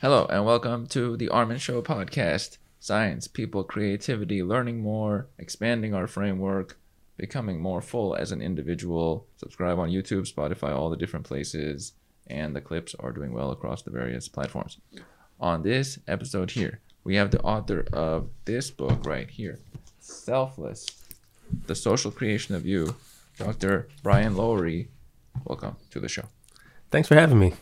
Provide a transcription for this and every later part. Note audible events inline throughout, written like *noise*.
Hello, and welcome to the Armen Show podcast. Science, people, creativity, learning more, expanding our framework, becoming more full as an individual. Subscribe on YouTube, Spotify, all the different places, and the clips are doing well across the various platforms. On this episode here, we have the author of this book right here, Selfless The Social Creation of You, Dr. Brian Lowery. Welcome to the show. Thanks for having me.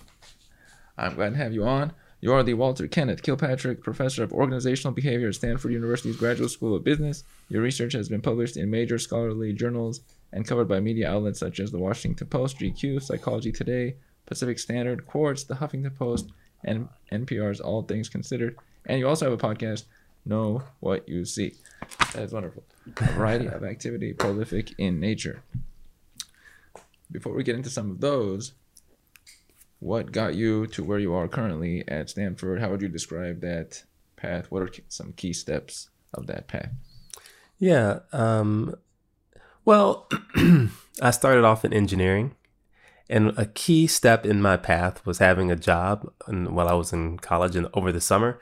I'm glad to have you on. You are the Walter Kenneth Kilpatrick Professor of Organizational Behavior at Stanford University's Graduate School of Business. Your research has been published in major scholarly journals and covered by media outlets such as the Washington Post, GQ, Psychology Today, Pacific Standard, Quartz, the Huffington Post, and NPR's All Things Considered. And you also have a podcast, Know What You See. That is wonderful. A variety of activity, prolific in nature. Before we get into some of those, what got you to where you are currently at Stanford? How would you describe that path? What are some key steps of that path? Yeah. Um, well, *clears throat* I started off in engineering, and a key step in my path was having a job while I was in college and over the summer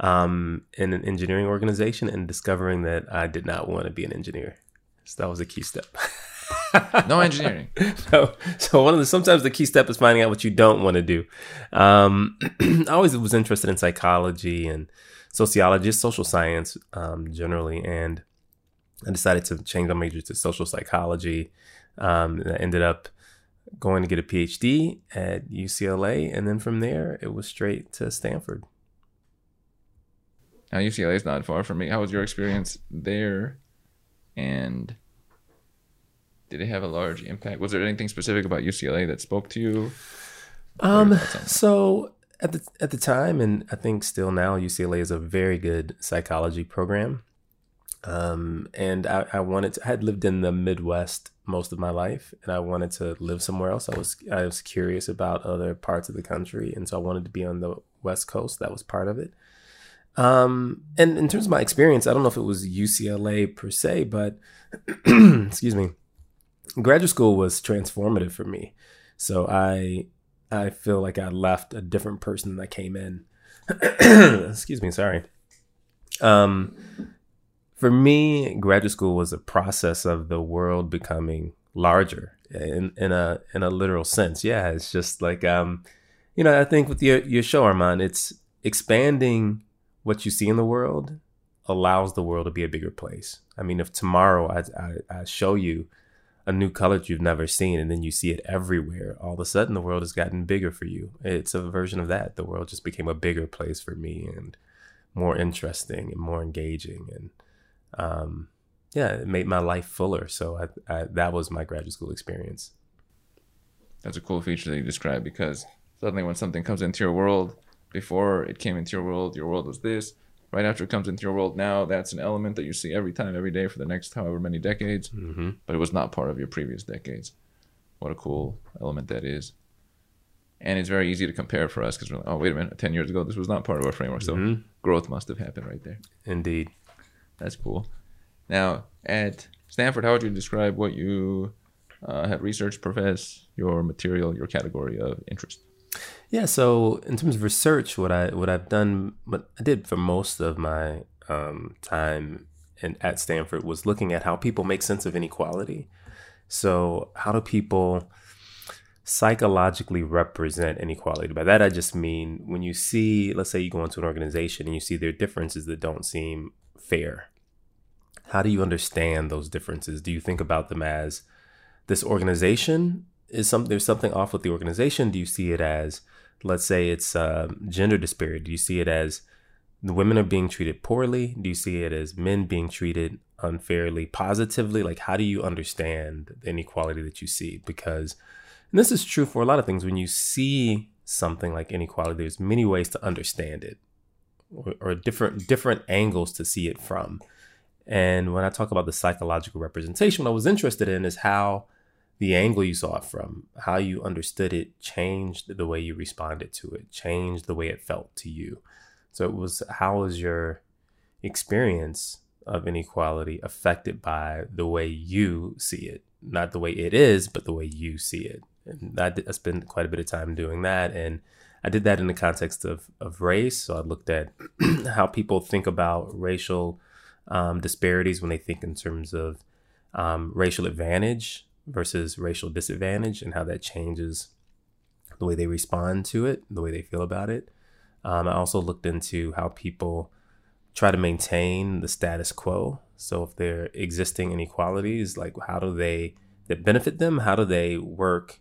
um, in an engineering organization and discovering that I did not want to be an engineer. So that was a key step. *laughs* *laughs* no engineering. *laughs* so, so one of the sometimes the key step is finding out what you don't want to do. Um, *clears throat* I always was interested in psychology and sociology, social science um, generally, and I decided to change my major to social psychology. Um, I ended up going to get a PhD at UCLA, and then from there it was straight to Stanford. Now UCLA is not far from me. How was your experience there? And did it have a large impact? Was there anything specific about UCLA that spoke to you? Um, so at the at the time, and I think still now, UCLA is a very good psychology program. Um, and I, I wanted to, I had lived in the Midwest most of my life, and I wanted to live somewhere else. I was I was curious about other parts of the country, and so I wanted to be on the West Coast. That was part of it. Um, and in terms of my experience, I don't know if it was UCLA per se, but *clears throat* excuse me, graduate school was transformative for me. So I I feel like I left a different person that came in. *clears throat* excuse me, sorry. Um, for me, graduate school was a process of the world becoming larger in, in a in a literal sense. Yeah, it's just like um, you know, I think with your your show, Armand, it's expanding what you see in the world allows the world to be a bigger place. I mean, if tomorrow I, I, I, show you a new color that you've never seen and then you see it everywhere, all of a sudden the world has gotten bigger for you. It's a version of that. The world just became a bigger place for me and more interesting and more engaging. And um, yeah, it made my life fuller. So I, I, that was my graduate school experience. That's a cool feature that you described because suddenly when something comes into your world, before it came into your world, your world was this. Right after it comes into your world now, that's an element that you see every time, every day for the next however many decades. Mm-hmm. But it was not part of your previous decades. What a cool element that is. And it's very easy to compare for us because we're like, oh, wait a minute, 10 years ago, this was not part of our framework. So mm-hmm. growth must have happened right there. Indeed. That's cool. Now, at Stanford, how would you describe what you uh, have researched, profess, your material, your category of interest? Yeah, so in terms of research, what I what I've done, what I did for most of my um, time in, at Stanford was looking at how people make sense of inequality. So how do people psychologically represent inequality? By that I just mean when you see, let's say you go into an organization and you see there are differences that don't seem fair. How do you understand those differences? Do you think about them as this organization is some there's something off with the organization? Do you see it as, let's say, it's um, gender disparity? Do you see it as the women are being treated poorly? Do you see it as men being treated unfairly, positively? Like, how do you understand the inequality that you see? Because, this is true for a lot of things. When you see something like inequality, there's many ways to understand it, or, or different different angles to see it from. And when I talk about the psychological representation, what I was interested in is how the angle you saw it from, how you understood it changed the way you responded to it, changed the way it felt to you. So it was how was your experience of inequality affected by the way you see it, not the way it is, but the way you see it. And I, I spent quite a bit of time doing that, and I did that in the context of, of race. So I looked at *clears throat* how people think about racial um, disparities when they think in terms of um, racial advantage versus racial disadvantage and how that changes the way they respond to it, the way they feel about it. Um, I also looked into how people try to maintain the status quo. So if there are existing inequalities, like how do they that benefit them? How do they work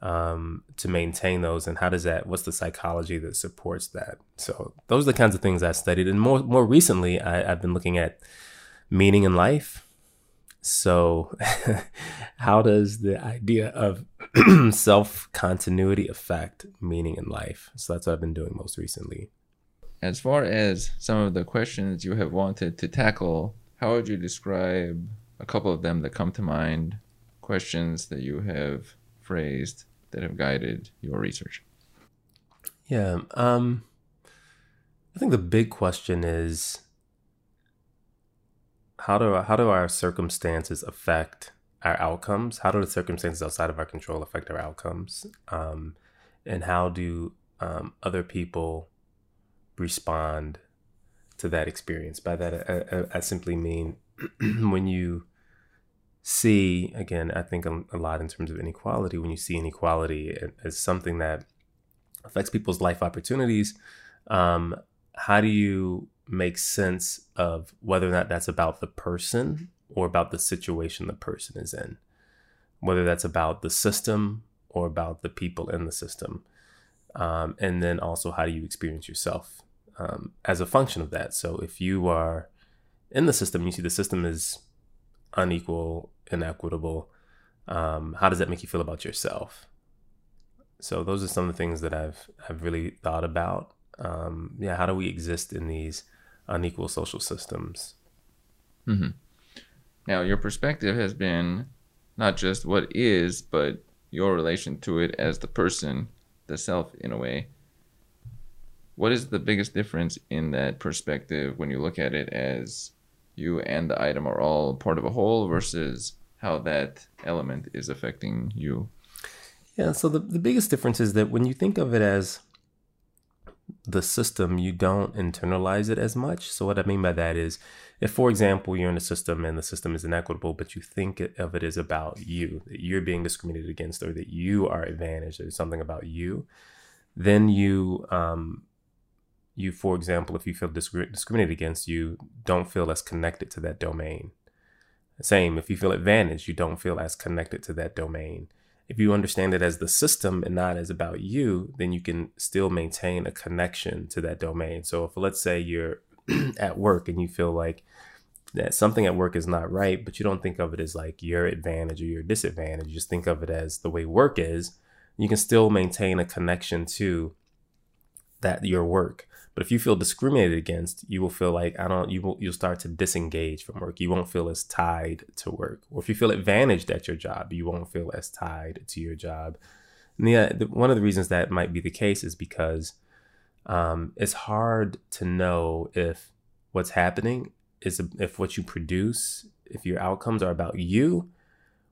um, to maintain those, and how does that? What's the psychology that supports that? So those are the kinds of things I studied, and more more recently, I, I've been looking at meaning in life. So, *laughs* how does the idea of *clears throat* self continuity affect meaning in life? So that's what I've been doing most recently. As far as some of the questions you have wanted to tackle, how would you describe a couple of them that come to mind? Questions that you have phrased that have guided your research? Yeah. Um, I think the big question is how do how do our circumstances affect our outcomes? How do the circumstances outside of our control affect our outcomes? Um, and how do um, other people respond to that experience? By that, I, I, I simply mean *clears throat* when you see again i think a, lot in terms of inequality when you see inequality as something that affects people's life opportunities um, how do you make sense of whether or not that's about the person or about the situation the person is in whether that's about the system or about the people in the system um, and then also how do you experience yourself um, as a function of that so if you are in the system you see the system is unequal, inequitable, um, how does that make you feel about yourself? So those are some of the things that I've I've really thought about. Um, yeah, how do we exist in these unequal social systems? Mm-hmm. Now, your perspective has been not just what is, but your relation to it as the person, the self, in a way. What is the biggest difference in that perspective when you look at it as you and the item are all part of a whole versus how that element is affecting you. Yeah, so the, the biggest difference is that when you think of it as the system, you don't internalize it as much. So, what I mean by that is, if, for example, you're in a system and the system is inequitable, but you think of it as about you, that you're being discriminated against, or that you are advantaged, or something about you, then you um, you, for example, if you feel discriminated against, you don't feel as connected to that domain. Same, if you feel advantaged, you don't feel as connected to that domain. If you understand it as the system and not as about you, then you can still maintain a connection to that domain. So, if let's say you're *clears throat* at work and you feel like that something at work is not right, but you don't think of it as like your advantage or your disadvantage, you just think of it as the way work is, you can still maintain a connection to that your work. But if you feel discriminated against, you will feel like I don't. You will you'll start to disengage from work. You won't feel as tied to work. Or if you feel advantaged at your job, you won't feel as tied to your job. And the, the one of the reasons that might be the case is because um, it's hard to know if what's happening is if what you produce, if your outcomes are about you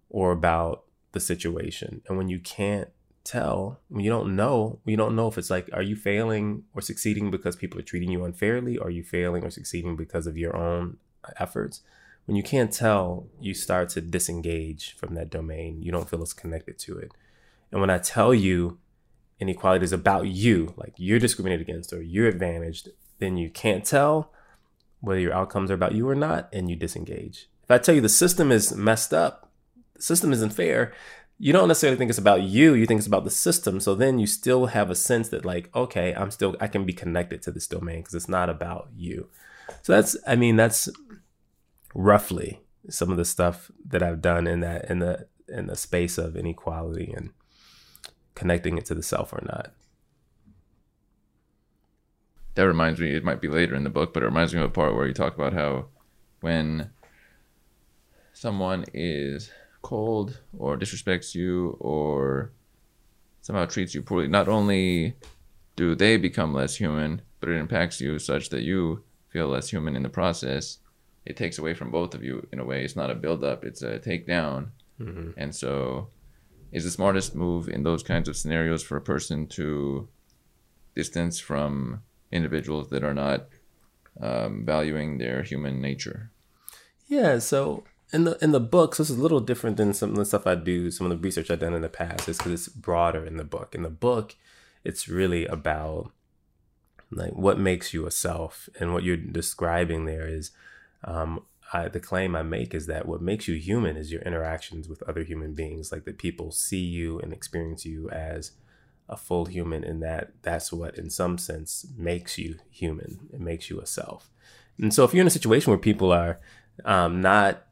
or about the situation. And when you can't tell when you don't know you don't know if it's like are you failing or succeeding because people are treating you unfairly? Or are you failing or succeeding because of your own uh, efforts? When you can't tell you start to disengage from that domain. You don't feel as connected to it. And when i tell you inequality is about you like you're discriminated against or you're advantaged then you can't tell whether your outcomes are about you or not and you disengage. If i tell you the system is messed up the system isn't fair you don't necessarily think it's about you you think it's about the system. So then you still have a sense that like okay i'm still i can be connected to this domain because it's not about you. So that's i mean that's roughly some of the stuff that i've done in that in the in the space of inequality and connecting it to the self or not. That reminds me it might be later in the book but it reminds me of a part where you talk about how when someone is cold or disrespects you or somehow treats you poorly, not only do they become less human, but it impacts you such that you feel less human in the process. It takes away from both of you in a way. It's not a build up, it's a takedown. Mm-hmm. And so, is the smartest move in those kinds of scenarios for a person to distance from individuals that are not um, valuing their human nature. Yeah. So in the in the book, so this is a little different than some of the stuff I do, some of the research I've done in the past, is because it's broader in the book. In the book, it's really about like what makes you a self, and what you're describing there is um, I, the claim I make is that what makes you human is your interactions with other human beings, like that people see you and experience you as a full human, and that that's what, in some sense, makes you human. It makes you a self. And so, if you're in a situation where people are um, not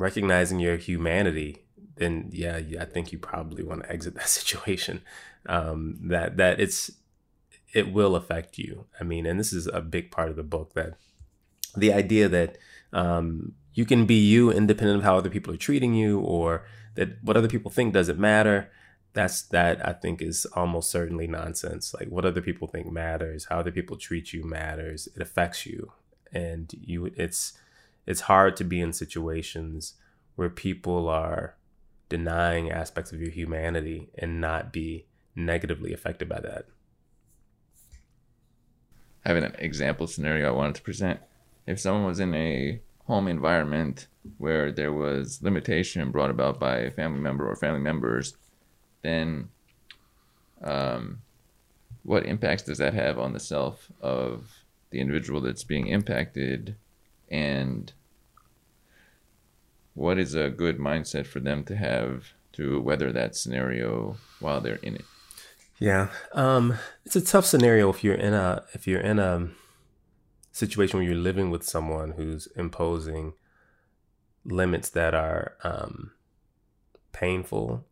recognizing your humanity, then yeah, I think you probably want to exit *laughs* that situation. Um, that that it's it will affect you. I mean, and this is a big part of the book that the idea that um, you can be you independent of how other people are treating you or that what other people think doesn't matter. That's that I think is almost certainly nonsense. Like what other people think matters, how other people treat you matters. It affects you, and you. It's it's hard to be in situations where people are denying aspects of your humanity and not be negatively affected by that. I have an example scenario I wanted to present if someone was in a home environment where there was limitation brought about by a family member or family members, then um, what impacts does that have on the self of the individual that's being impacted? And what is a good mindset for them to have to weather that scenario while they're in it? Yeah, um, it's a tough scenario if you're in a if you're in a situation where you're living with someone who's imposing limits that are um, painful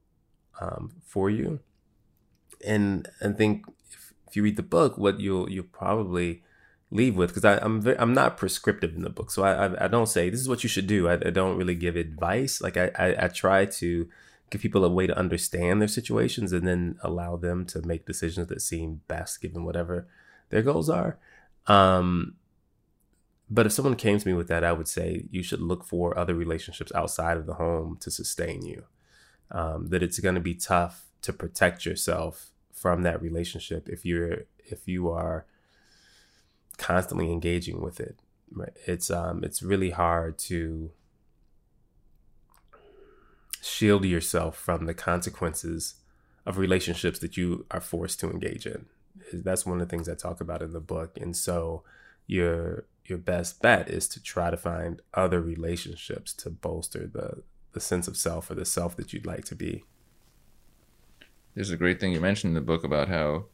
um, for you. And I think if, if, you read the book, what you'll you'll probably leave with because I'm very, I'm not prescriptive in the book, so I, I, I don't say this is what you should do. I, I don't really give advice. Like I, I I try to give people a way to understand their situations and then allow them to make decisions that seem best given whatever their goals are. Um, but if someone came to me with that, I would say you should look for other relationships outside of the home to sustain you. Um, that it's going to be tough to protect yourself from that relationship if you're if you are constantly engaging with it. Right? It's um it's really hard to shield yourself from the consequences of relationships that you are forced to engage in. That's one of the things I talk about in the book, and so your your best bet is to try to find other relationships to bolster the the sense of self or the self that you'd like to be. There's a great thing you mentioned in the book about how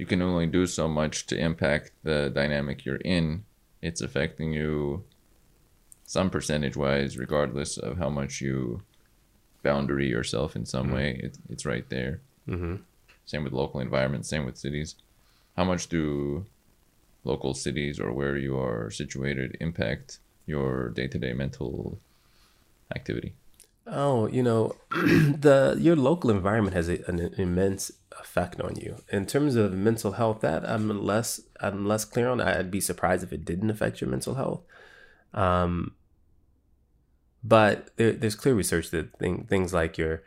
you can only do so much to impact the dynamic you're in. It's affecting you some percentage wise, regardless of how much you boundary yourself in some mm-hmm. way. It, it's right there. Mm-hmm. Same with local environments, same with cities. How much do local cities or where you are situated impact your day-to-day mental activity oh you know *clears throat* the your local environment has a, an immense effect on you. In terms of mental health that i'm less i'm less clear on. I'd be surprised if it didn't affect your mental health. Um but there, there's clear research that thing, things like your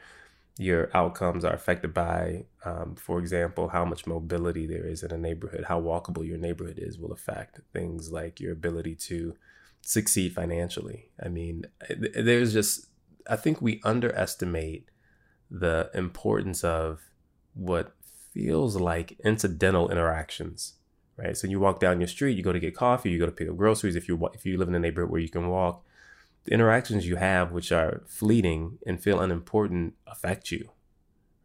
your outcomes are affected by, um, for example, how much mobility there is in a neighborhood, how walkable your neighborhood is will affect things like your ability to succeed financially. I mean, there's just, I think we underestimate the importance of what feels like incidental interactions, right? So you walk down your street, you go to get coffee, you go to pick up groceries. If you if you live in a neighborhood where you can walk, the interactions you have, which are fleeting and feel unimportant, affect you,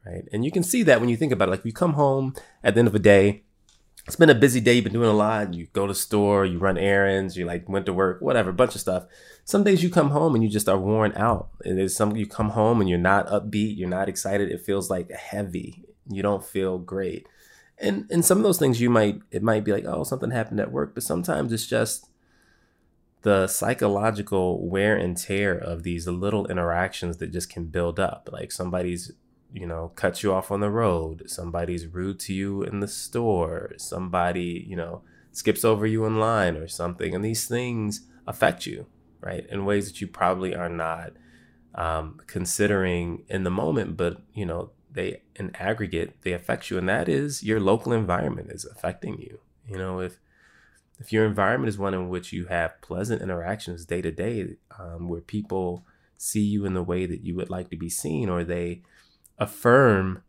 right? And you can see that when you think about it. Like you come home at the end of a day, it's been a busy day, you've been doing a lot. You go to store, you run errands, you like went to work, whatever, bunch of stuff. Some days you come home and you just are worn out. And there's some you come home and you're not upbeat, you're not excited. It feels like heavy. You don't feel great. And and some of those things you might it might be like, oh, something happened at work, but sometimes it's just the psychological wear and tear of these little interactions that just can build up. Like somebody's, you know, cuts you off on the road, somebody's rude to you in the store, somebody, you know, skips over you in line or something. And these things affect you, right? In ways that you probably are not um, considering in the moment, but, you know, they in aggregate they affect you, and that is your local environment is affecting you. You know, if if your environment is one in which you have pleasant interactions day to day, um, where people see you in the way that you would like to be seen, or they affirm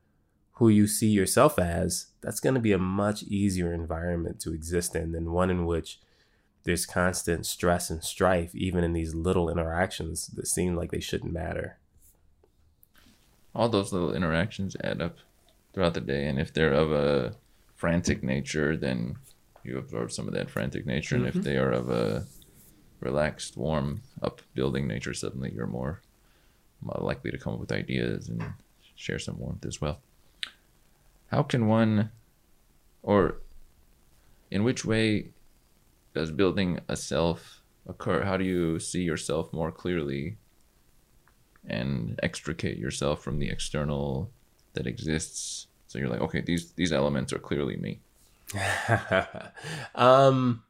who you see yourself as, that's going to be a much easier environment to exist in than one in which there's constant stress and strife, even in these little interactions that seem like they shouldn't matter. All those little interactions add up throughout the day, and if they're of a frantic nature, then you absorb some of that frantic nature, mm-hmm. and if mm-hmm. they are of a relaxed, warm, upbuilding nature, suddenly you're more, more likely to come up with ideas and share some warmth as well. How can one, or in which way does building a self occur? How do you see yourself more clearly and extricate yourself from the external that exists? So you're like, okay, these these elements are clearly me. *laughs* um,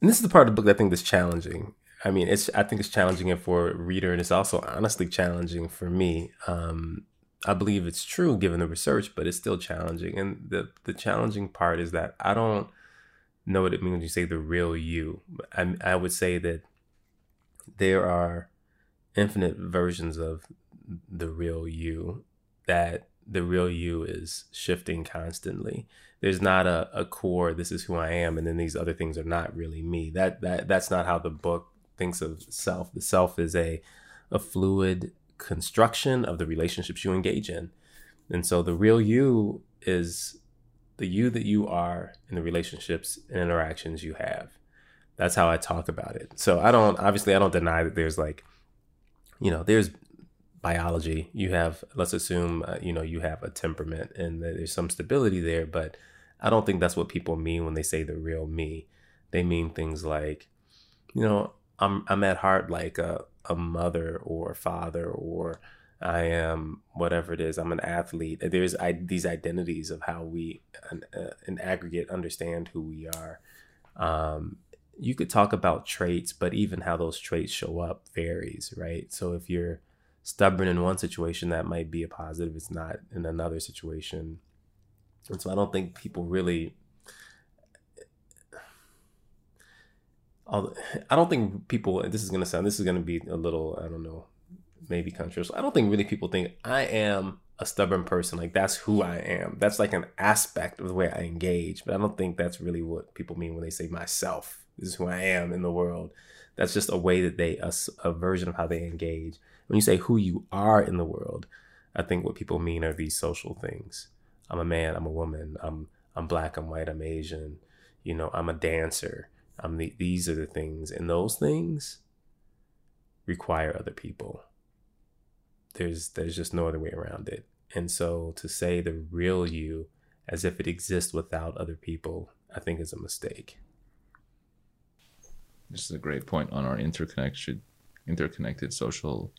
and this is the part of the book that I think is challenging. I mean, it's I think it's challenging for a reader, and it's also honestly challenging for me. Um, I believe it's true given the research, but it's still challenging. And the the challenging part is that I don't know what it means when you say the real you. I I would say that there are infinite versions of the real you that the real you is shifting constantly. There's not a, a core, this is who I am, and then these other things are not really me. That that that's not how the book thinks of self. The self is a a fluid construction of the relationships you engage in. And so the real you is the you that you are in the relationships and interactions you have. That's how I talk about it. So I don't obviously I don't deny that there's like you know, there's biology. You have let's assume uh, you know you have a temperament and there's some stability there, but I don't think that's what people mean when they say the real me. They mean things like you know, I'm I'm at heart like a a mother or father or I am whatever it is. I'm an athlete. There's I, these identities of how we, an, uh, aggregate, understand who we are. Um, you could talk about traits, but even how those traits show up varies, right? So if you're stubborn in one situation, that might be a positive. It's not in another situation, and so I don't think people really. I don't think people. This is gonna sound. This is gonna be a little. I don't know maybe controversial. I don't think really people think I am a stubborn person. Like that's who I am. That's like an aspect of the way I engage. But I don't think that's really what people mean when they say myself. This is who I am in the world. That's just a way that they a, a version of how they engage. When you say who you are in the world, I think what people mean are these social things. I'm a man. I'm a woman. I'm I'm black. I'm white. I'm Asian. You know, I'm a dancer. I'm the, these are the things, and those things require other people there's there's just no other way around it. And so to say the real you as if it exists without other people, I think is a mistake. This is a great point on our interconnected interconnected social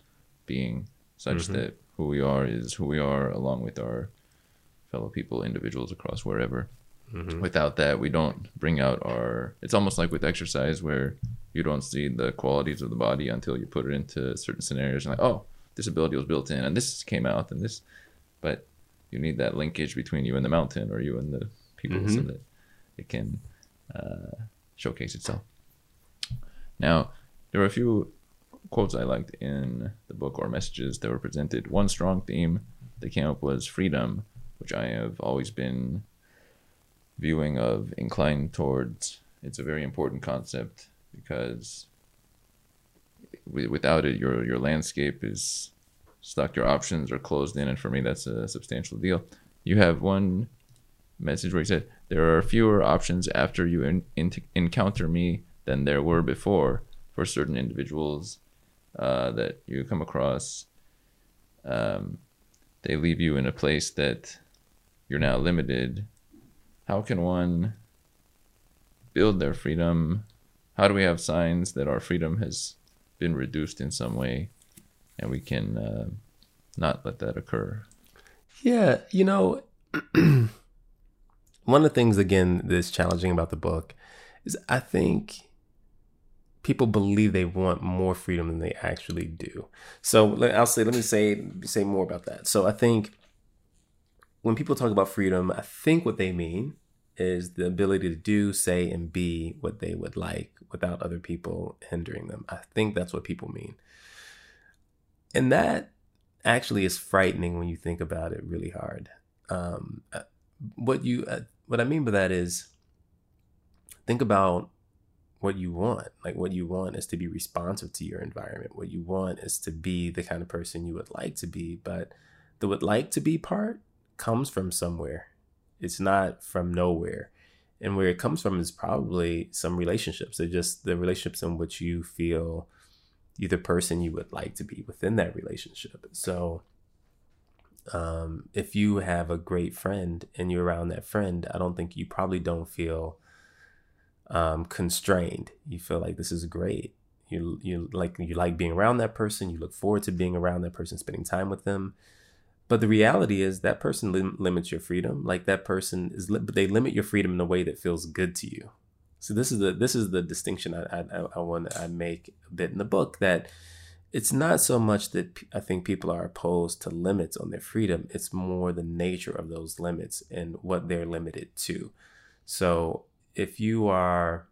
being such mm-hmm. that who we are is who we are along with our fellow people, individuals across wherever. Mm-hmm. Without that, we don't bring out our. It's almost like with exercise, where you don't see the qualities of the body until you put it into certain scenarios. And like, oh, this ability was built in and this came out and this but you need that linkage between you and the mountain or you and the people mm-hmm. so that it can uh, showcase itself now there were a few quotes i liked in the book or messages that were presented one strong theme that came up was freedom which i have always been viewing of inclined towards it's a very important concept because without it, your your landscape is stuck. Your options are closed in, and for me, that's a substantial deal. You have one message where you said there are fewer options after you in, in, encounter me than there were before for certain individuals uh, that you come across. Um, they leave you in a place that you're now limited. How can one build their freedom? How do we have signs that our freedom has been reduced in some way, and we can uh, not let that occur. Yeah, you know, *clears throat* one of the things again that's challenging about the book is I think people believe they want more freedom than they actually do. So I'll say, let me say say more about that. So I think when people talk about freedom, I think what they mean is the ability to do, say, and be what they would like without other people hindering them. I think that's what people mean. And that actually is frightening when you think about it really hard. Um, uh, what you uh, what I mean by that is think about what you want. Like what you want is to be responsive to your environment. What you want is to be the kind of person you would like to be, but the would like to be part comes from somewhere. It's not from nowhere. And where it comes from is probably some relationships. They're just the relationships in which you feel you're the person you would like to be within that relationship. So um, if you have a great friend and you're around that friend, I don't think you probably don't feel um, constrained. You feel like this is great. You you like you like being around that person. You look forward to being around that person, spending time with them. But the reality is that person lim- limits your freedom. Like that person is, li- they limit your freedom in a way that feels good to you. So this is the this is the distinction I I, I want I make a bit in the book that it's not so much that I think people are opposed to limits on their freedom. It's more the nature of those limits and what they're limited to. So if you are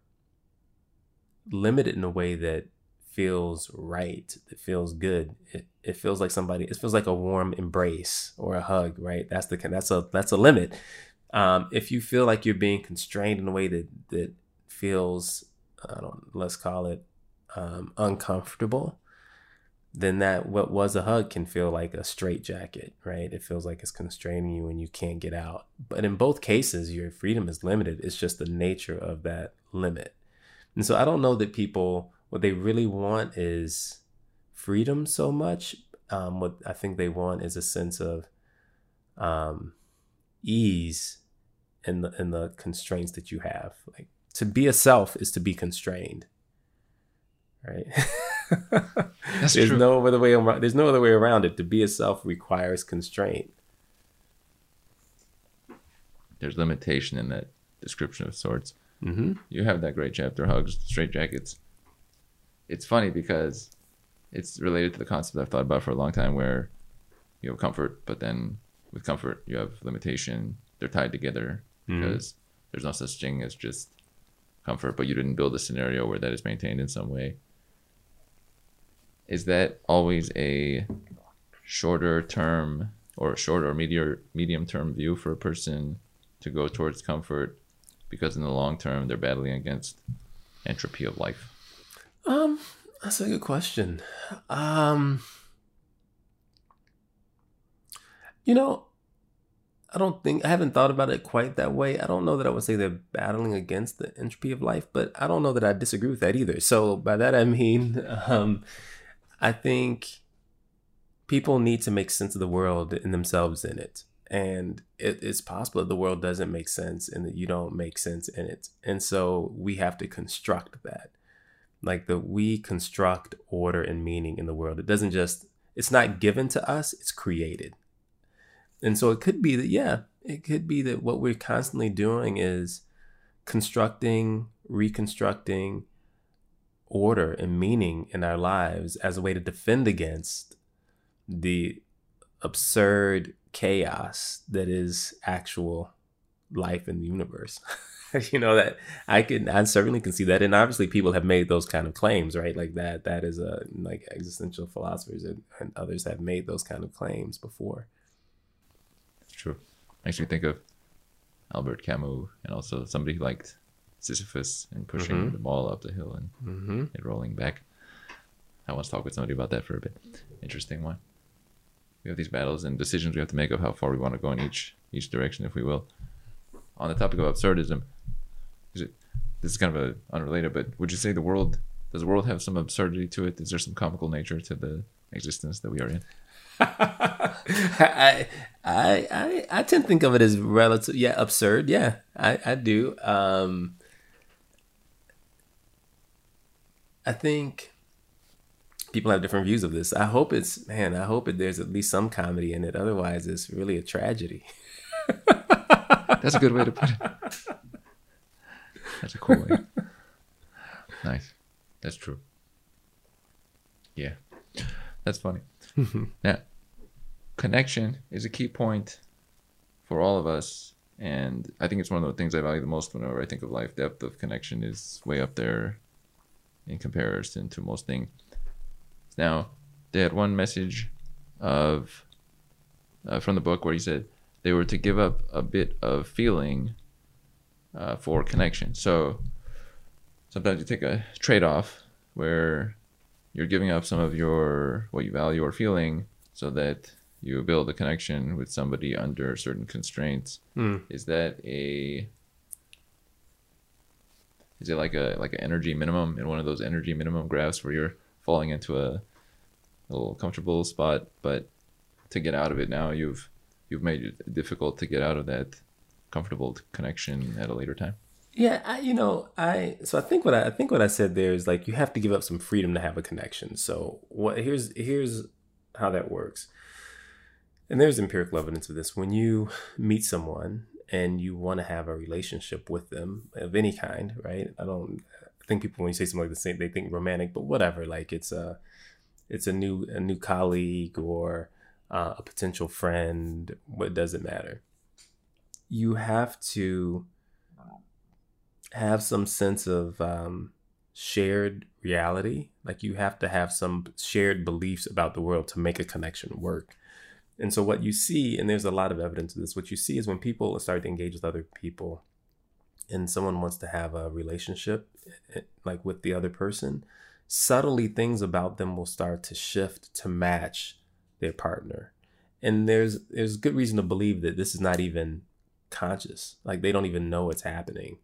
limited in a way that feels right, that feels good, it, it feels like somebody, it feels like a warm embrace or a hug, right? That's the that's a that's a limit. Um, if you feel like you're being constrained in a way that that feels, I don't, let's call it um, uncomfortable, then that what was a hug can feel like a straight jacket, right? It feels like it's constraining you and you can't get out. But in both cases, your freedom is limited. It's just the nature of that limit. And so I don't know that people, what they really want is freedom so much. Um, what I think they want is a sense of um, ease in the in the constraints that you have. Like to be a self is to be constrained, right? *laughs* there's true. no other way around. There's no other way around it. To be a self requires constraint. There's limitation in that description of sorts. Mm-hmm. You have that great chapter, hugs, straight jackets. It's funny because it's related to the concept I've thought about for a long time, where you have comfort, but then with comfort you have limitation. They're tied together mm-hmm. because there's no such thing as just comfort, but you didn't build a scenario where that is maintained in some way. Is that always a shorter term or short or medium medium term view for a person to go towards comfort because in the long term they're battling against entropy of life? Um, that's a good question. Um, you know, I don't think I haven't thought about it quite that way. I don't know that I would say they're battling against the entropy of life, but I don't know that I disagree with that either. So by that I mean, *laughs* um, I think people need to make sense of the world and themselves in it. And it, it's possible that the world doesn't make sense and that you don't make sense in it. And so we have to construct that. Like that we construct order and meaning in the world. It doesn't just, it's not given to us, it's created. And so it could be that, yeah, it could be that what we're constantly doing is constructing, reconstructing order and meaning in our lives as a way to defend against the absurd chaos that is actual life in the universe. *laughs* *laughs* you know that I can I certainly can see that, and obviously people have made those kind of claims, right? Like that that is a like existential philosophers and, and others have made those kind of claims before It's true. Makes me think of Albert Camus and also somebody who liked Sisyphus and pushing mm-hmm. the ball up the hill and mm-hmm. it rolling back. I once talked with somebody about that for a bit. Interesting one. We have these battles and decisions we have to make of how far we want to go in each each direction, if we will. On the topic of absurdism, is it, this is kind of a unrelated, but would you say the world does the world have some absurdity to it? Is there some comical nature to the existence that we are in? *laughs* I, I, I, I tend to think of it as relative, yeah, absurd. Yeah, I, I do. Um, I think people have different views of this. I hope it's, man, I hope it, there's at least some comedy in it. Otherwise, it's really a tragedy. *laughs* That's a good way to put it. That's a cool way. *laughs* Nice. That's true. Yeah. That's funny. *laughs* now, connection is a key point for all of us. And I think it's one of the things I value the most whenever I think of life. Depth of connection is way up there in comparison to most things. Now, they had one message of uh, from the book where he said they were to give up a bit of feeling uh, for connection. So sometimes you take a trade off where you're giving up some of your what you value or feeling so that you build a connection with somebody under certain constraints. Mm. Is that a is it like a like an energy minimum in one of those energy minimum graphs where you're falling into a, a little comfortable spot, but to get out of it now you've you've made it difficult to get out of that comfortable connection at a later time. Yeah, I, you know, I so I think what I, I think what I said there is like you have to give up some freedom to have a connection. So what here's here's how that works. And there's empirical evidence of this. When you meet someone and you want to have a relationship with them of any kind, right? I don't think people when you say something like the same they think romantic, but whatever. Like it's a it's a new a new colleague or uh, a potential friend. What does it matter? You have to have some sense of um, shared reality. Like you have to have some shared beliefs about the world to make a connection work. And so, what you see, and there's a lot of evidence of this, what you see is when people start to engage with other people and someone wants to have a relationship eh, like with the other person, subtly things about them will start to shift to match their partner. And there's there's good reason to believe that this is not even conscious. Like they don't even know what's happening.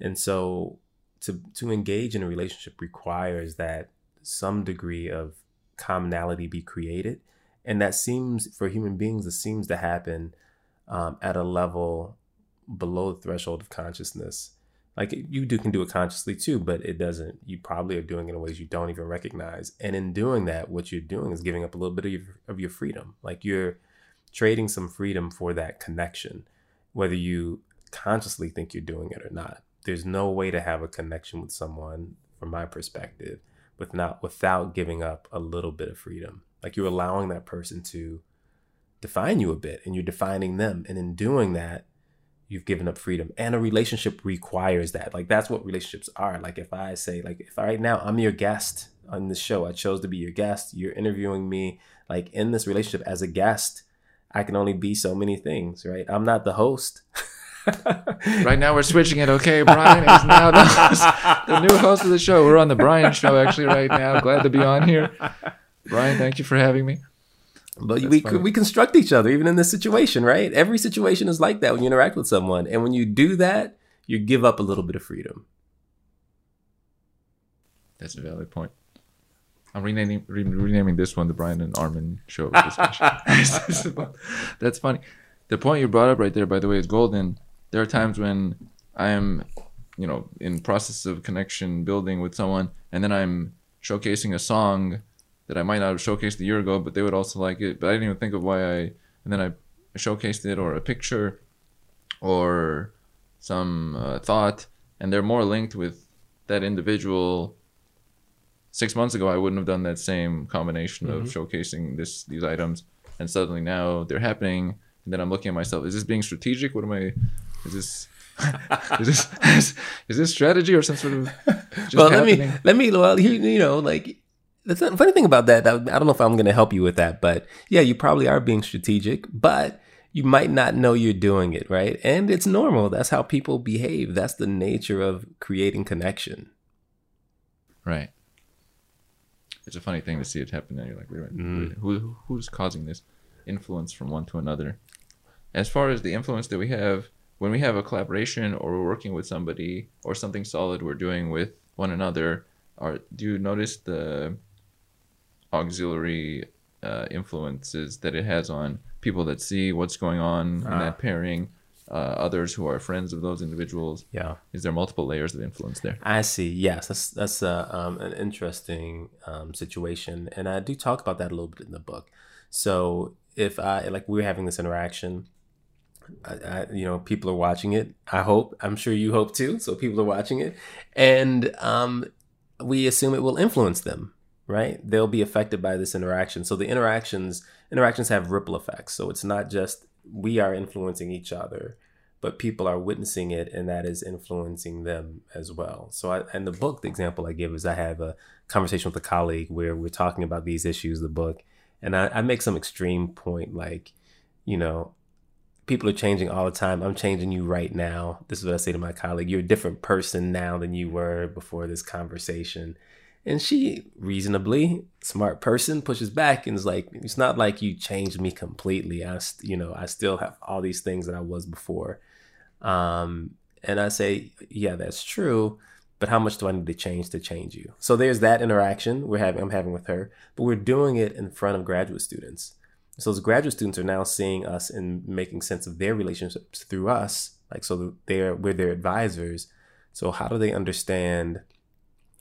And so to to engage in a relationship requires that some degree of commonality be created. And that seems for human beings, it seems to happen um, at a level below the threshold of consciousness. Like you do can do it consciously too, but it doesn't. You probably are doing it in ways you don't even recognize. And in doing that, what you're doing is giving up a little bit of your, of your freedom. Like you're trading some freedom for that connection, whether you consciously think you're doing it or not. There's no way to have a connection with someone from my perspective with not without giving up a little bit of freedom. Like you're allowing that person to define you a bit and you're defining them. And in doing that you've given up freedom. And a relationship requires that. Like that's what relationships are. Like if i say like if right now i'm your guest on the show i chose to be your guest you're interviewing me like in this relationship as a guest i can only be so many things right i'm not the host *laughs* right now we're switching it. Okay, Brian is now the, host, the new host of the show. We're on the Brian show actually right now. Glad to be on here. Brian, thank you for having me. But That's we funny. we construct each other even in this situation, right? Every situation is like that when you interact with someone, and when you do that, you give up a little bit of freedom. That's a valid point. I'm renaming re- renaming this one the Brian and Armen show. *laughs* *laughs* That's funny. The point you brought up right there, by the way, is golden there are times when I am, you know, in process of connection building with someone, and then I'm showcasing a song that I might not have showcased a year ago, but they would also like it. But I didn't even think of why I, and then I showcased it, or a picture, or some uh, thought, and they're more linked with that individual. Six months ago, I wouldn't have done that same combination mm-hmm. of showcasing this these items, and suddenly now they're happening. And then I'm looking at myself: Is this being strategic? What am I? Is this *laughs* is this is, *laughs* is, this strategy or some sort of well happening? let me let me well you, you know like the funny thing about that, I don't know if I'm going to help you with that, but yeah, you probably are being strategic, but you might not know you're doing it, right? And it's normal. That's how people behave. That's the nature of creating connection. Right. It's a funny thing to see it happen. And you're like, wait a minute, mm. who, who's causing this influence from one to another? As far as the influence that we have when we have a collaboration or we're working with somebody or something solid we're doing with one another, are do you notice the auxiliary uh, influences that it has on people that see what's going on in that ah. pairing? Uh, others who are friends of those individuals. Yeah, is there multiple layers of influence there? I see. Yes, that's that's uh, um, an interesting um, situation, and I do talk about that a little bit in the book. So if I like we're having this interaction, I, I, you know, people are watching it. I hope. I'm sure you hope too. So people are watching it, and um, we assume it will influence them, right? They'll be affected by this interaction. So the interactions interactions have ripple effects. So it's not just we are influencing each other, but people are witnessing it and that is influencing them as well. So I, and the book, the example I give is I have a conversation with a colleague where we're talking about these issues, the book, and I, I make some extreme point like, you know, people are changing all the time. I'm changing you right now. This is what I say to my colleague. You're a different person now than you were before this conversation. And she, reasonably smart person, pushes back and is like, "It's not like you changed me completely. I, you know, I still have all these things that I was before." Um, and I say, "Yeah, that's true." But how much do I need to change to change you? So there's that interaction we're having. I'm having with her, but we're doing it in front of graduate students. So those graduate students are now seeing us and making sense of their relationships through us. Like so, they're we're their advisors. So how do they understand?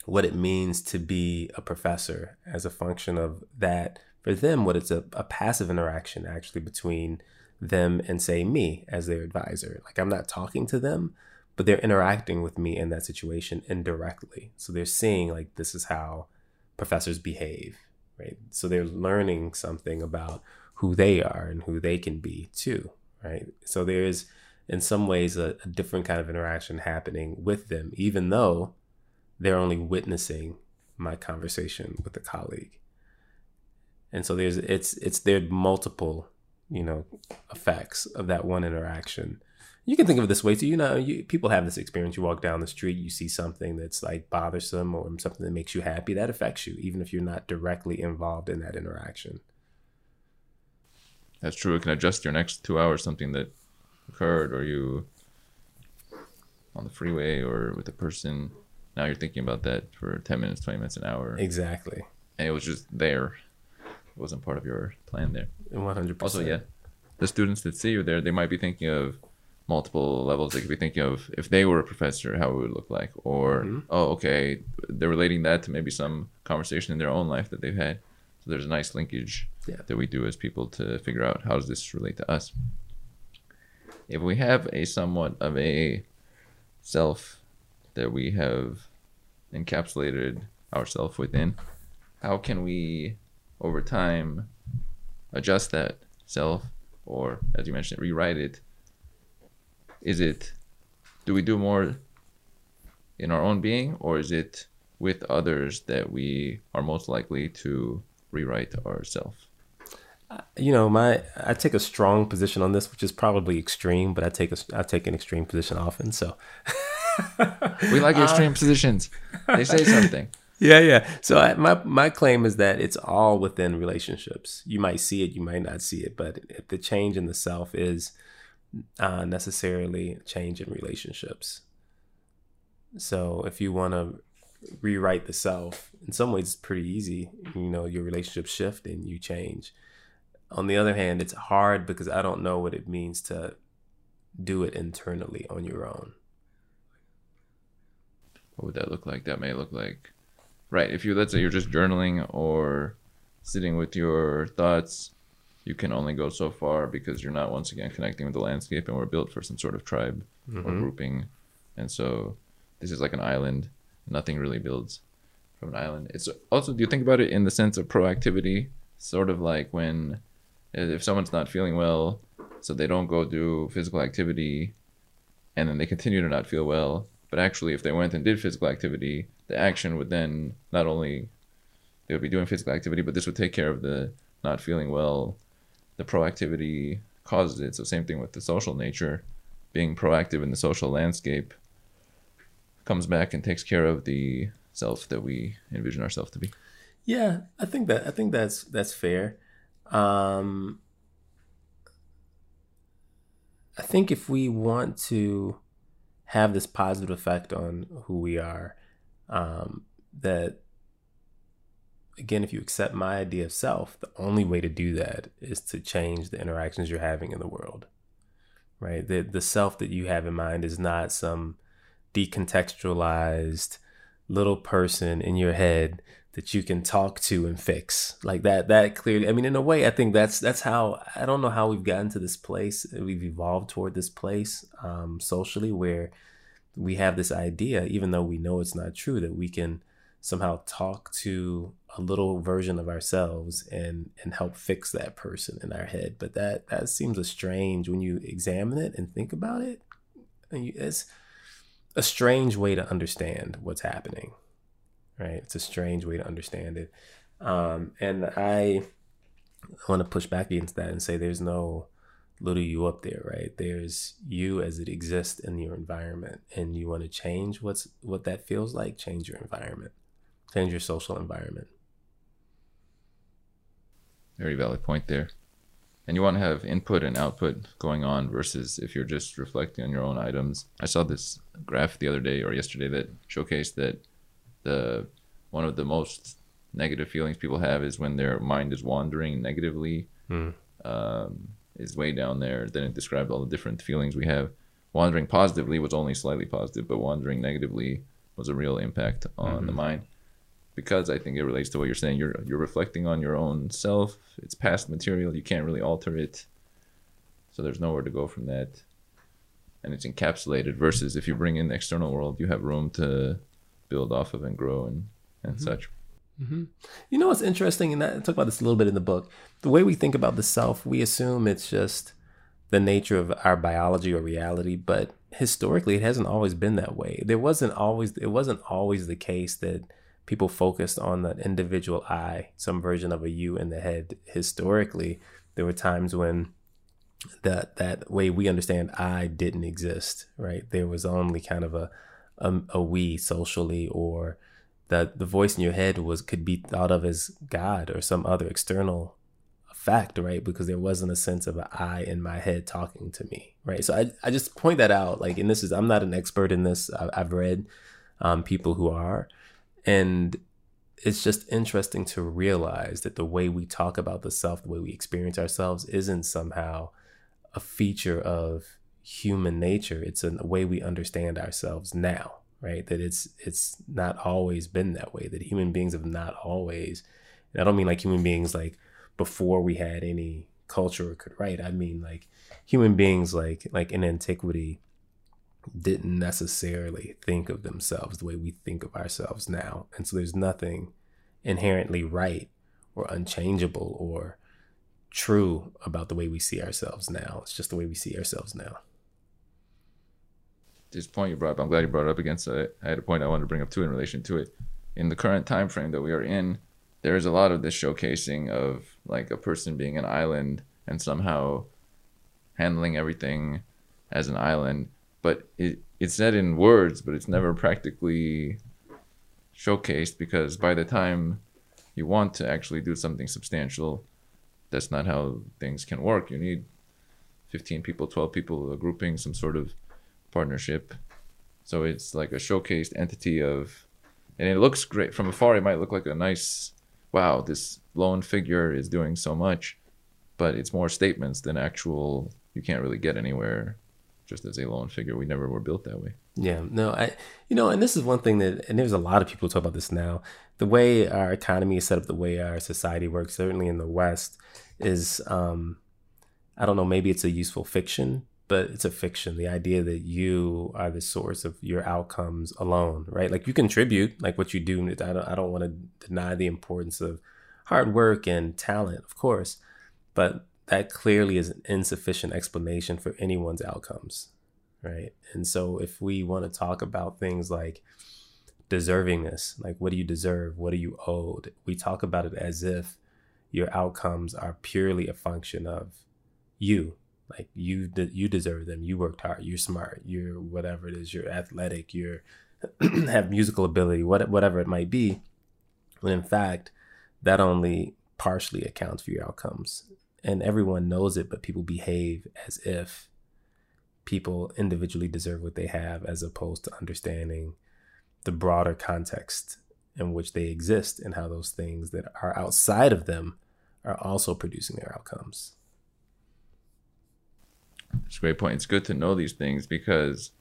What it means to be a professor as a function of that. For them what it's a, a passive interaction actually between them and say me as their advisor. Like i'm not talking to them but they're interacting with me in that situation indirectly. So they're seeing like this is how professors behave right? So they're learning something about who they are and who they can be too right? So there's in some ways a, a different kind of interaction happening with them even though they're only witnessing my conversation with a colleague. And so there's it's it's there multiple you know effects of that one interaction. You can think of it this way too. You know you, people have this experience. You walk down the street you see something that's like bothersome or something that makes you happy that affects you even if you're not directly involved in that interaction. That's true. It can adjust your next two hours something that occurred or you on the freeway or with a person now you're thinking about that for 10 minutes 20 minutes an hour. Exactly. And it was just there. It wasn't part of your plan there. 100% also yeah the students that see you there they might be thinking of multiple levels. They could be thinking of if they were a professor how it would look like. Or mm-hmm. oh okay they're relating that to maybe some conversation in their own life that they've had. So there's a nice linkage yeah. that we do as people to figure out how does this relate to us? If we have a somewhat of a self that we have encapsulated ourselves within, how can we over time adjust that self or as you mentioned rewrite it? Is it do we do more in our own being or is it with others that we are most likely to rewrite ourselves uh, you know my i take a strong position on this which is probably extreme but i take a i take an extreme position often so *laughs* we like extreme uh, positions. They say something. *laughs* Yeah, yeah. So I, my my claim is that it's all within relationships. You might see it, you might not see it, but if the change in the self is uh, necessarily change in relationships. So if you want to rewrite the self, in some ways it's pretty easy. You know, your relationships shift and you change. On the other hand, it's hard because I don't know what it means to do it internally on your own what would that look like? That may look like, right? If you let's say you're just journaling or sitting with your thoughts, you can only go so far because you're not once again connecting with the landscape, and we're built for some sort of tribe mm-hmm. or grouping, and so this is like an island. Nothing really builds from an island. It's also do you think about it in the sense of proactivity, sort of like when if someone's not feeling well, so they don't go do physical activity, and then they continue to not feel well but actually, if they went and did physical activity, the action would then not only they would be doing physical activity, but this would take care of the not feeling well. The proactivity causes it. So same thing with the social nature, being proactive in the social landscape comes back and takes care of the self that we envision ourselves to be. Yeah, I think that I think that's that's fair. Um, I think if we want to have this positive effect on who we are. Um, that again, if you accept my idea of self, the only way to do that is to change the interactions you're having in the world. Right? The the self that you have in mind is not some decontextualized little person in your head that you can talk to and fix. Like that that clearly i mean in a way i think that's that's how i don't know how we've gotten to this place. We've evolved toward this place um, socially where we have this idea even though we know it's not true that we can somehow talk to a little version of ourselves and and help fix that person in our head. But that that seems a strange when you examine it and think about it it's a strange way to understand what's happening right it's a strange way to understand it um, and i want to push back against that and say there's no little you up there right there's you as it exists in your environment and you want to change what's what that feels like change your environment change your social environment very valid point there. And you want to have input and output going on versus if you're just reflecting on your own items. I saw this graph the other day or yesterday that showcased that the one of the most negative feelings people have is when their mind is wandering negatively. Mm. Um, is way down there. Then it described all the different feelings we have. Wandering positively was only slightly positive, but wandering negatively was a real impact on mm-hmm. the mind because I think it relates to what you're saying. You're you're reflecting on your own self. It's past material. You can't really alter it. So there's nowhere to go from that. And it's encapsulated versus if you bring in the external world, you have room to build off of and grow and, and mm-hmm. such. Mm-hmm. You know what's interesting, and I talk about this a little bit in the book. The way we think about the self, we assume it's just the nature of our biology or reality, but historically, it hasn't always been that way. There wasn't always it wasn't always the case that people focused on the individual I, some version of a you in the head. Historically, there were times when that that way we understand I didn't exist, right? There was only kind of a a, a we socially, or that the voice in your head was could be thought of as God or some other external fact, right? Because there wasn't a sense of an I in my head talking to me, right? So I, I just point that out, like, and this is I'm not an expert in this. I, I've read um, people who are, and it's just interesting to realize that the way we talk about the self, the way we experience ourselves, isn't somehow a feature of human nature. It's a way we understand ourselves now, right? That it's it's not always been that way. That human beings have not always. And I don't mean like human beings like before we had any culture or could write. I mean like human beings like like in antiquity didn't necessarily think of themselves the way we think of ourselves now. And so there's nothing inherently right or unchangeable or true about the way we see ourselves now. It's just the way we see ourselves now. This point you brought up, I'm glad you brought it up against. I had a point I wanted to bring up too in relation to it. In the current time frame that we are in, there is a lot of this showcasing of like a person being an island and somehow handling everything as an island but it, it's said in words, but it's never practically showcased because by the time you want to actually do something substantial, that's not how things can work. You need 15 people, 12 people, a grouping, some sort of partnership. So it's like a showcased entity of, and it looks great from afar. It might look like a nice, wow, this lone figure is doing so much, but it's more statements than actual. You can't really get anywhere just as a lone figure. We never were built that way. Yeah, no, I, you know, and this is one thing that, and there's a lot of people talk about this now. The way our economy is set up, the way our society works, certainly in the West, is, um, I don't know, maybe it's a useful fiction, but it's a fiction. The idea that you are the source of your outcomes alone, right? Like you contribute, like what you do. I don't, I don't want to deny the importance of hard work and talent, of course, but that clearly is an insufficient explanation for anyone's outcomes, right? And so if we want to talk about things like deservingness, like what do you deserve? What are you owed? We talk about it as if your outcomes are purely a function of you. Like you, de- you deserve them. You worked hard. You're smart. You're whatever it is. You're athletic. You're *clears throat* have musical ability. What whatever it might be. When in fact, that only partially accounts for your outcomes and everyone knows it, but people behave as if people individually deserve what they have as opposed to understanding the broader context in which they exist and how those things that are outside of them are also producing their outcomes. It's a great point. It's good to know these things because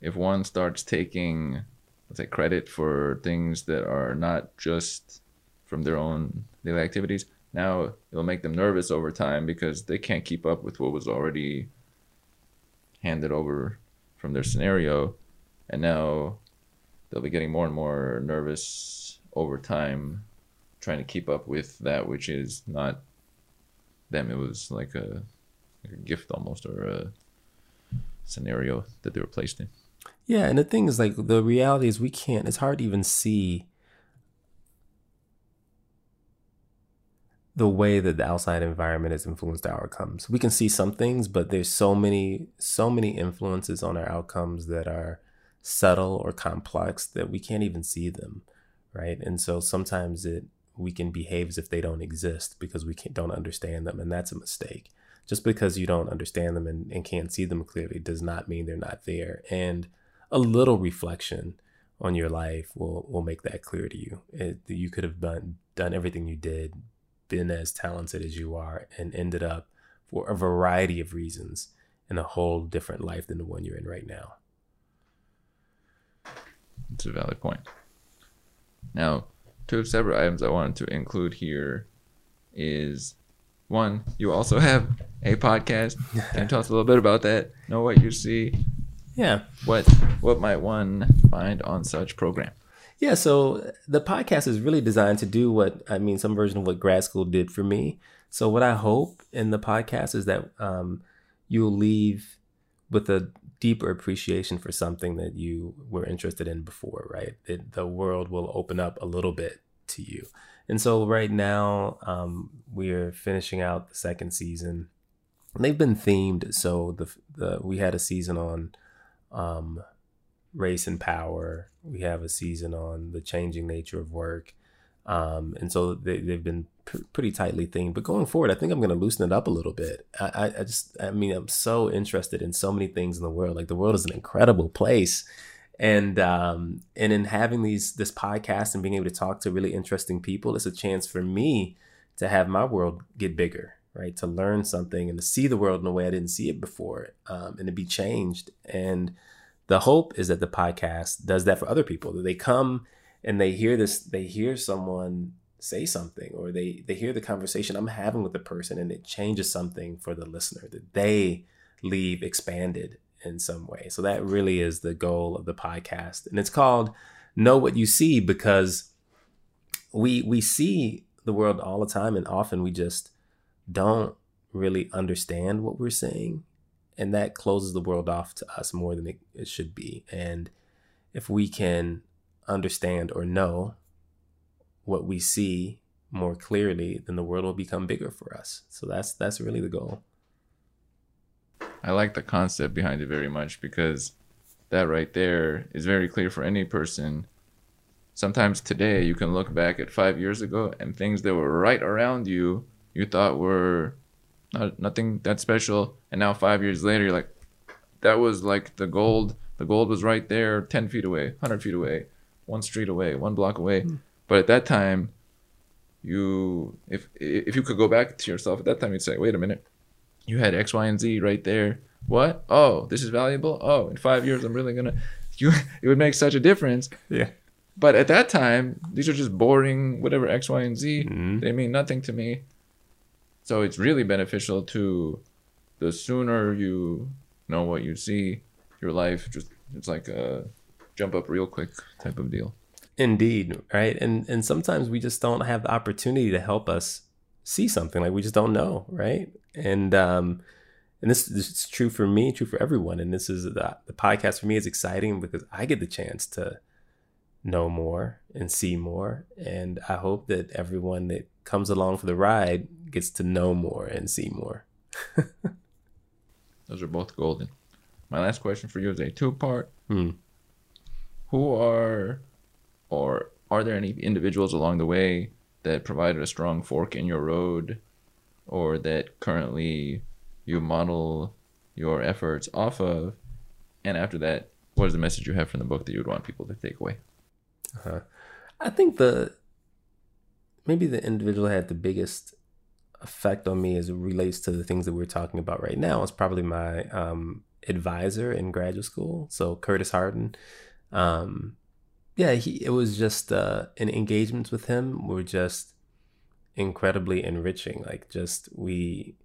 if one starts taking, let's say, credit for things that are not just from their own daily activities, now it'll make them nervous over time because they can't keep up with what was already handed over from their scenario and now they'll be getting more and more nervous over time, trying to keep up with that which is not them. It was like a, like a gift almost or a scenario that they were placed in. Yeah, and the thing is, like, the reality is we can't. It's hard to even see the way that the outside environment has influenced our outcomes. We can see some things, but there's so many, so many influences on our outcomes that are subtle or complex that we can't even see them, right? And so sometimes it we can behave as if they don't exist because we don't understand them, and that's a mistake. Just because you don't understand them and, and can't see them clearly does not mean they're not there. And a little reflection on your life will will make that clear to you. It, you could have done done everything you did been as talented as you are and ended up for a variety of reasons in a whole different life than the one you're in right now. It's a valid point. Now, two separate items I wanted to include here is one, you also have a podcast. Can you tell us a little bit about that? Know what you see? Yeah. What what might one find on such program? Yeah, so the podcast is really designed to do what I mean, some version of what grad school did for me. So what I hope in the podcast is that um, you'll leave with a deeper appreciation for something that you were interested in before, right? That the world will open up a little bit to you. And so right now, um, we're finishing out the second season. They've been themed. So the the we had a season on um, race and power. We have a season on the changing nature of work. Um, and so they, have been pr- pretty tightly themed. But going forward, I think I'm going to loosen it up a little bit. I, I, just, I mean, I'm so interested in so many things in the world. Like the world is an incredible place, and um, and in having these this podcast and being able to talk to really interesting people, it's a chance for me to have my world get bigger, right? To learn something and to see the world in a way I didn't see it before, um, and to be changed and the hope is that the podcast does that for other people that they come and they hear this they hear someone say something or they they hear the conversation i'm having with the person and it changes something for the listener that they leave expanded in some way. So that really is the goal of the podcast. And it's called know what you see because we we see the world all the time and often we just don't really understand what we're seeing and that closes the world off to us more than it, it should be. And if we can understand or know what we see more clearly then the world will become bigger for us. So that's that's really the goal i like the concept behind it very much because that right there is very clear for any person sometimes today you can look back at five years ago and things that were right around you you thought were not, nothing that special. And now five years later, you're like, that was like the gold. The gold was right there, ten feet away, hundred feet away, one street away, one block away. Mm. But at that time, you if if you could go back to yourself at that time, you'd say, wait a minute, you had X, Y, and Z right there. What? Oh, this is valuable. Oh, in five years, I'm really gonna. *laughs* You, it would make such a difference. Yeah. But at that time, these are just boring, whatever X, Y, and Z. Mm-hmm. They mean nothing to me. So it's really beneficial to the sooner you know what you see, your life just it's like a jump up real quick type of deal. Indeed, right? And and sometimes we just don't have the opportunity to help us see something like we just don't know, right? And um and this, this is true for me, true for everyone. And this is the, the podcast for me is exciting because I get the chance to know more and see more. And I hope that everyone that comes along for the ride gets to know more and see more. Those are both golden. My last question for you is a two part. Hmm. Who are or are there any individuals along the way that provided a strong fork in your road or that currently you model your efforts off of? And after that, what is the message you have from the book that you would want people to take away? Uh-huh. I think the maybe the individual had the biggest effect on me as it relates to the things that we're talking about right now is probably my um, advisor in graduate school. So Curtis Hardin. Um, yeah, he it was just uh, an engagements with him were just incredibly enriching. Like just we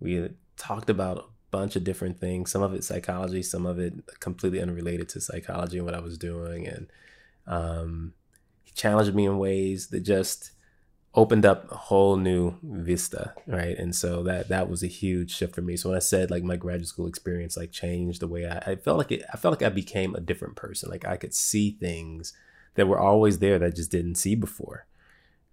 we talked about a bunch of different things. Some of it psychology, some of it completely unrelated to psychology and what I was doing, and Um, he challenged me in ways that just opened up a whole new vista, right? And so that that was a huge shift for me. So when I said like my graduate school experience like changed the way I, I felt like it, I felt like I became a different person. Like I could see things that were always there that I just didn't see before,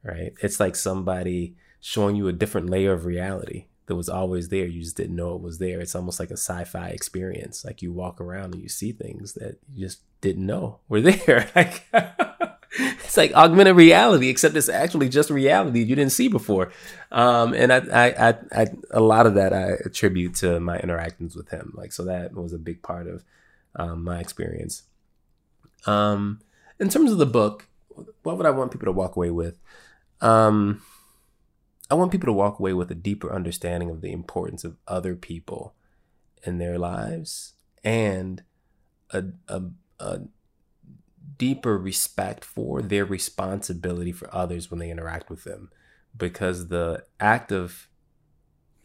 right? It's like somebody showing you a different layer of reality that was always there. You just didn't know it was there. It's almost like a sci-fi experience. Like you walk around and you see things that you just didn't know were *laughs* there. like *laughs* *laughs* it's like augmented reality, except it's actually just reality you didn't see before. Um, and I, I, I, I, a lot of that I attribute to my interactions with him. Like, so that was a big part of um, my experience. Um, in terms of the book, what would I want people to walk away with? Um, I want people to walk away with a deeper understanding of the importance of other people in their lives and a, a, a deeper respect for their responsibility for others when they interact with them. Because the act of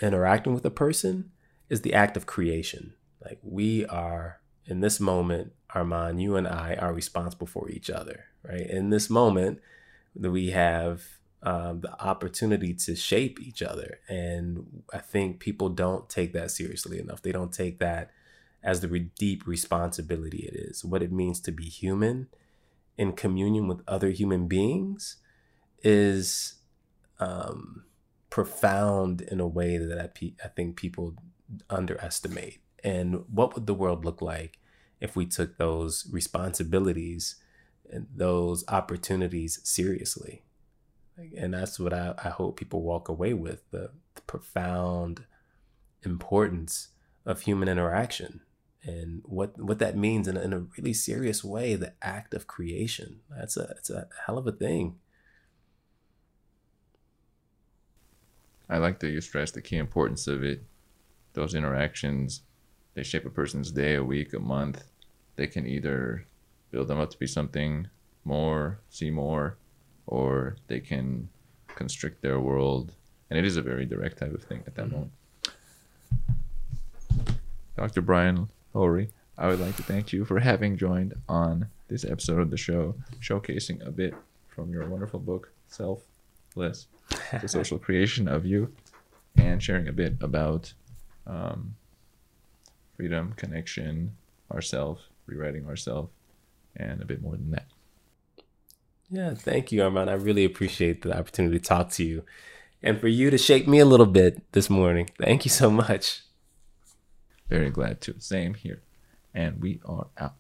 interacting with a person is the act of creation. Like we are in this moment, Armen, you and I are responsible for each other, right? In this moment, we have um, the opportunity to shape each other. And I think people don't take that seriously enough. They don't take that as the re- deep responsibility it is, what it means to be human in communion with other human beings is um, profound in a way that I, pe- I think people underestimate. And what would the world look like if we took those responsibilities and those opportunities seriously? and that's what I, I hope people walk away with the, the profound importance of human interaction and what what that means in a, in a really serious way the act of creation that's a it's a hell of a thing i like that you stress the key importance of it those interactions they shape a person's day a week a month they can either build them up to be something more see more or they can constrict their world. And it is a very direct type of thing at that mm-hmm. moment. Dr. Brian Lowery, I would like to thank you for having joined on this episode of the show, showcasing a bit from your wonderful book, Selfless, the social creation of you, and sharing a bit about um, freedom, connection, ourself, rewriting ourself, and a bit more than that. Yeah, thank you, Armen. I really appreciate the opportunity to talk to you and for you to shake me a little bit this morning. Thank you so much. Very glad to. Same here. And we are out.